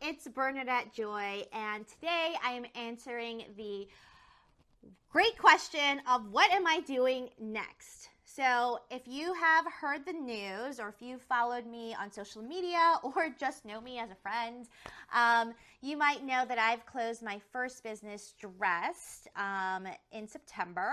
it's Bernadette Joy, and today I am answering the great question of what am I doing next? So, if you have heard the news, or if you followed me on social media, or just know me as a friend, um, you might know that I've closed my first business, Dressed, um, in September.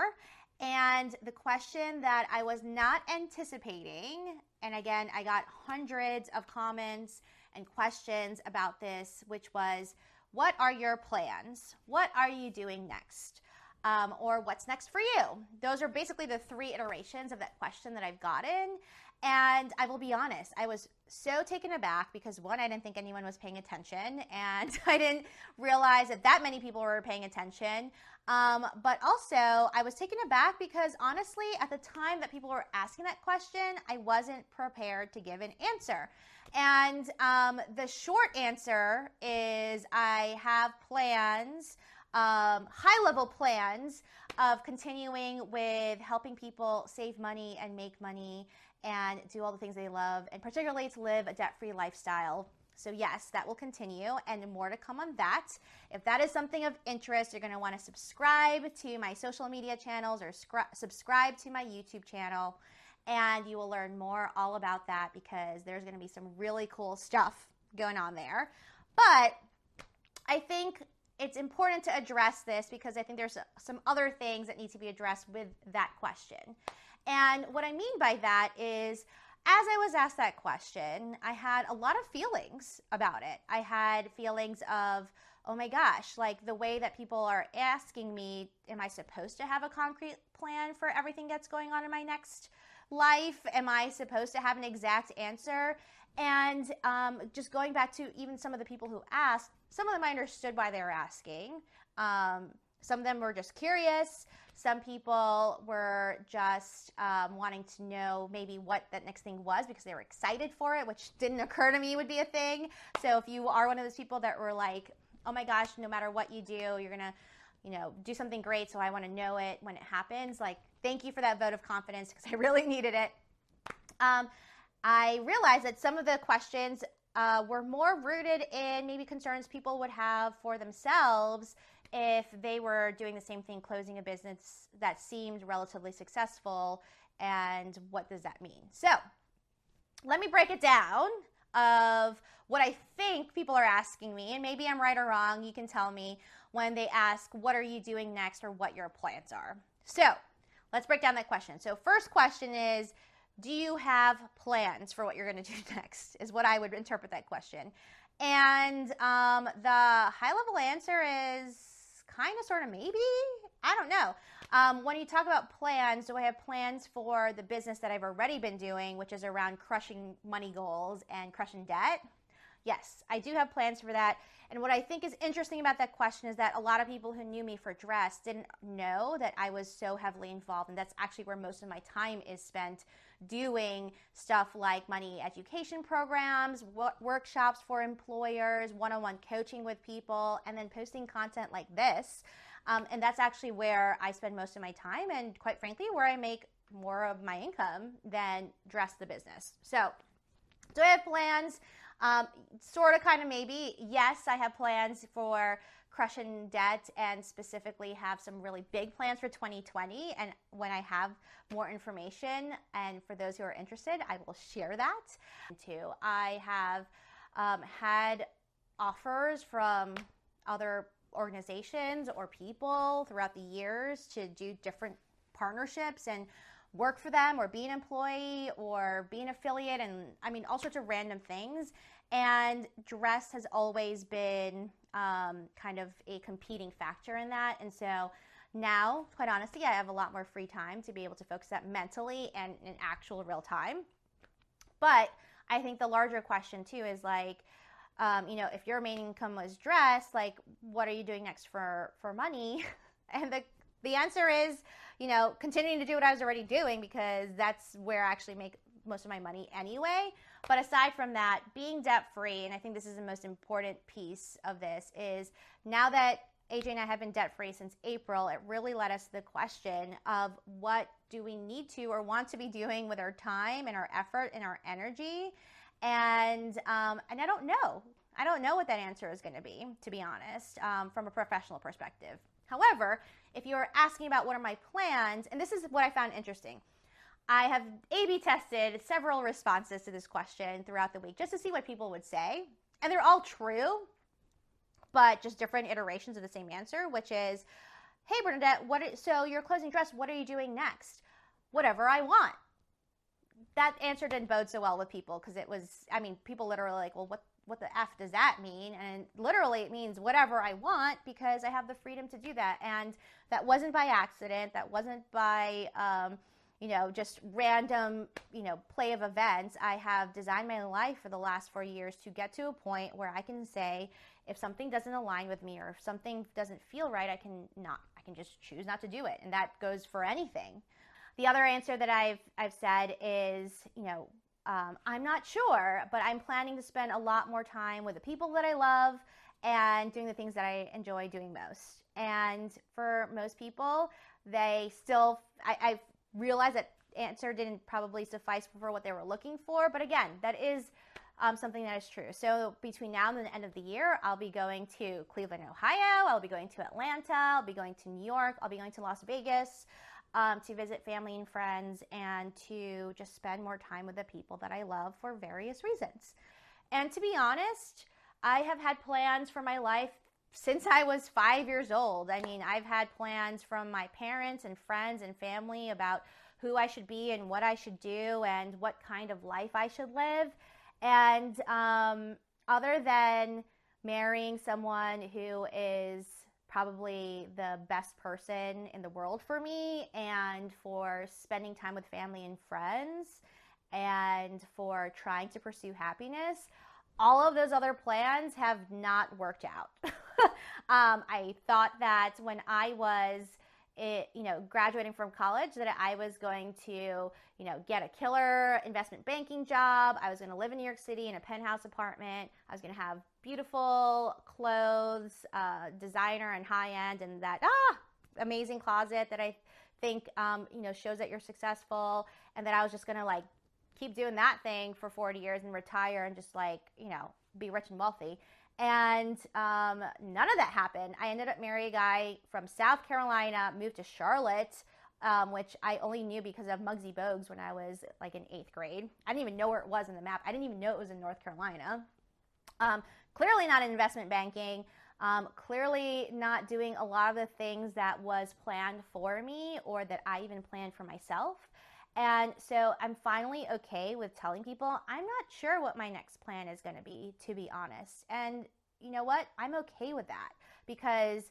And the question that I was not anticipating, and again, I got hundreds of comments and questions about this, which was, What are your plans? What are you doing next? Um, or what's next for you? Those are basically the three iterations of that question that I've gotten. And I will be honest, I was so taken aback because one, I didn't think anyone was paying attention, and I didn't realize that that many people were paying attention. Um, but also, I was taken aback because honestly, at the time that people were asking that question, I wasn't prepared to give an answer. And um, the short answer is I have plans, um, high level plans of continuing with helping people save money and make money and do all the things they love, and particularly to live a debt free lifestyle. So, yes, that will continue and more to come on that. If that is something of interest, you're going to want to subscribe to my social media channels or scri- subscribe to my YouTube channel, and you will learn more all about that because there's going to be some really cool stuff going on there. But I think it's important to address this because I think there's some other things that need to be addressed with that question. And what I mean by that is, as I was asked that question, I had a lot of feelings about it. I had feelings of, oh my gosh, like the way that people are asking me, am I supposed to have a concrete plan for everything that's going on in my next life? Am I supposed to have an exact answer? And um, just going back to even some of the people who asked, some of them I understood why they were asking. Um, some of them were just curious. Some people were just um, wanting to know maybe what that next thing was because they were excited for it, which didn't occur to me would be a thing. So if you are one of those people that were like, oh my gosh, no matter what you do, you're going to, you know, do something great. So I want to know it when it happens. Like, thank you for that vote of confidence because I really needed it. Um, I realized that some of the questions uh, were more rooted in maybe concerns people would have for themselves if they were doing the same thing, closing a business that seemed relatively successful, and what does that mean? So, let me break it down of what I think people are asking me, and maybe I'm right or wrong. You can tell me when they ask, What are you doing next, or what your plans are. So, let's break down that question. So, first question is, do you have plans for what you're going to do next? Is what I would interpret that question. And um, the high level answer is kind of, sort of, maybe. I don't know. Um, when you talk about plans, do I have plans for the business that I've already been doing, which is around crushing money goals and crushing debt? Yes, I do have plans for that. And what I think is interesting about that question is that a lot of people who knew me for dress didn't know that I was so heavily involved. And that's actually where most of my time is spent doing stuff like money education programs, workshops for employers, one on one coaching with people, and then posting content like this. Um, and that's actually where I spend most of my time, and quite frankly, where I make more of my income than dress the business. So, do I have plans? Um, sort of, kind of, maybe. Yes, I have plans for crushing debt and specifically have some really big plans for 2020. And when I have more information, and for those who are interested, I will share that too. I have um, had offers from other organizations or people throughout the years to do different partnerships and work for them or be an employee or be an affiliate and I mean all sorts of random things. And dress has always been um, kind of a competing factor in that. And so now, quite honestly, I have a lot more free time to be able to focus that mentally and in actual real time. But I think the larger question too is like, um, you know, if your main income was dress, like, what are you doing next for for money? And the the answer is, you know, continuing to do what I was already doing because that's where I actually make most of my money anyway. But aside from that, being debt free, and I think this is the most important piece of this, is now that AJ and I have been debt free since April, it really led us to the question of what do we need to or want to be doing with our time and our effort and our energy. And um, and I don't know. I don't know what that answer is going to be, to be honest, um, from a professional perspective. However, if you're asking about what are my plans, and this is what I found interesting. I have A B tested several responses to this question throughout the week just to see what people would say. And they're all true, but just different iterations of the same answer, which is, "Hey Bernadette, what are, so you're closing dress, what are you doing next?" Whatever I want. That answer didn't bode so well with people because it was I mean, people literally like, "Well, what what the f does that mean?" And literally it means whatever I want because I have the freedom to do that. And that wasn't by accident, that wasn't by um, you know, just random, you know, play of events. I have designed my life for the last four years to get to a point where I can say, if something doesn't align with me or if something doesn't feel right, I can not, I can just choose not to do it. And that goes for anything. The other answer that I've, I've said is, you know, um, I'm not sure, but I'm planning to spend a lot more time with the people that I love and doing the things that I enjoy doing most. And for most people, they still, I, I've realize that answer didn't probably suffice for what they were looking for. But again, that is um, something that is true. So between now and the end of the year, I'll be going to Cleveland, Ohio. I'll be going to Atlanta. I'll be going to New York. I'll be going to Las Vegas um, to visit family and friends and to just spend more time with the people that I love for various reasons. And to be honest, I have had plans for my life since I was five years old. I mean, I've had plans from my parents and friends and family about who I should be and what I should do and what kind of life I should live. And um, other than marrying someone who is probably the best person in the world for me and for spending time with family and friends and for trying to pursue happiness, all of those other plans have not worked out. um, I thought that when I was, it, you know, graduating from college, that I was going to, you know, get a killer investment banking job. I was going to live in New York City in a penthouse apartment. I was going to have beautiful clothes, uh, designer and high end, and that ah amazing closet that I think um, you know shows that you're successful, and that I was just going to like keep doing that thing for 40 years and retire and just like, you know, be rich and wealthy. And um, none of that happened. I ended up marrying a guy from South Carolina, moved to Charlotte, um, which I only knew because of Muggsy Bogues when I was like in eighth grade. I didn't even know where it was in the map. I didn't even know it was in North Carolina. Um, clearly not in investment banking. Um, clearly not doing a lot of the things that was planned for me or that I even planned for myself. And so I'm finally okay with telling people I'm not sure what my next plan is going to be, to be honest. And you know what? I'm okay with that because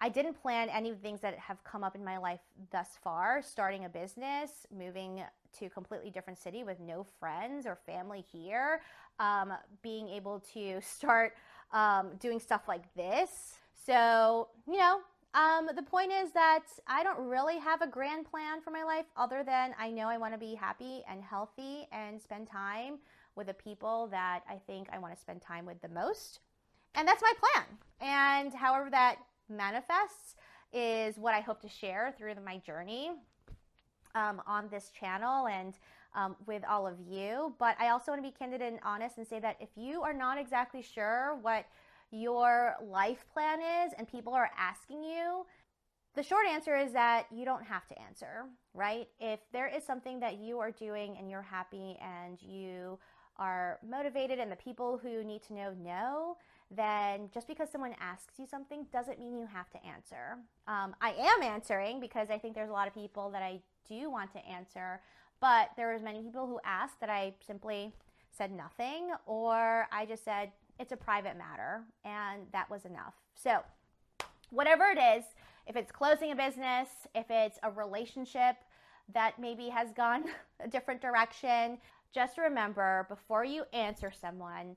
I didn't plan any of the things that have come up in my life thus far starting a business, moving to a completely different city with no friends or family here, um, being able to start um, doing stuff like this. So, you know, um, the point is that I don't really have a grand plan for my life other than I know I want to be happy and healthy and spend time with the people that I think I want to spend time with the most. And that's my plan. And however that manifests is what I hope to share through my journey um, on this channel and um, with all of you. But I also want to be candid and honest and say that if you are not exactly sure what your life plan is and people are asking you, the short answer is that you don't have to answer, right? If there is something that you are doing and you're happy and you are motivated and the people who need to know know, then just because someone asks you something doesn't mean you have to answer. Um, I am answering because I think there's a lot of people that I do want to answer, but there was many people who asked that I simply said nothing or I just said, it's a private matter, and that was enough. So, whatever it is, if it's closing a business, if it's a relationship that maybe has gone a different direction, just remember before you answer someone,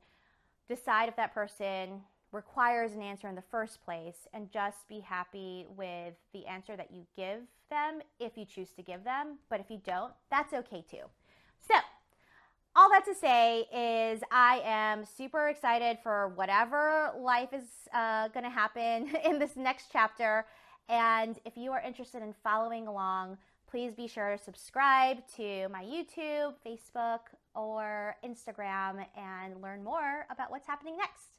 decide if that person requires an answer in the first place and just be happy with the answer that you give them if you choose to give them. But if you don't, that's okay too. So, all that to say is I am super excited for whatever life is uh, going to happen in this next chapter. And if you are interested in following along, please be sure to subscribe to my YouTube, Facebook, or Instagram and learn more about what's happening next.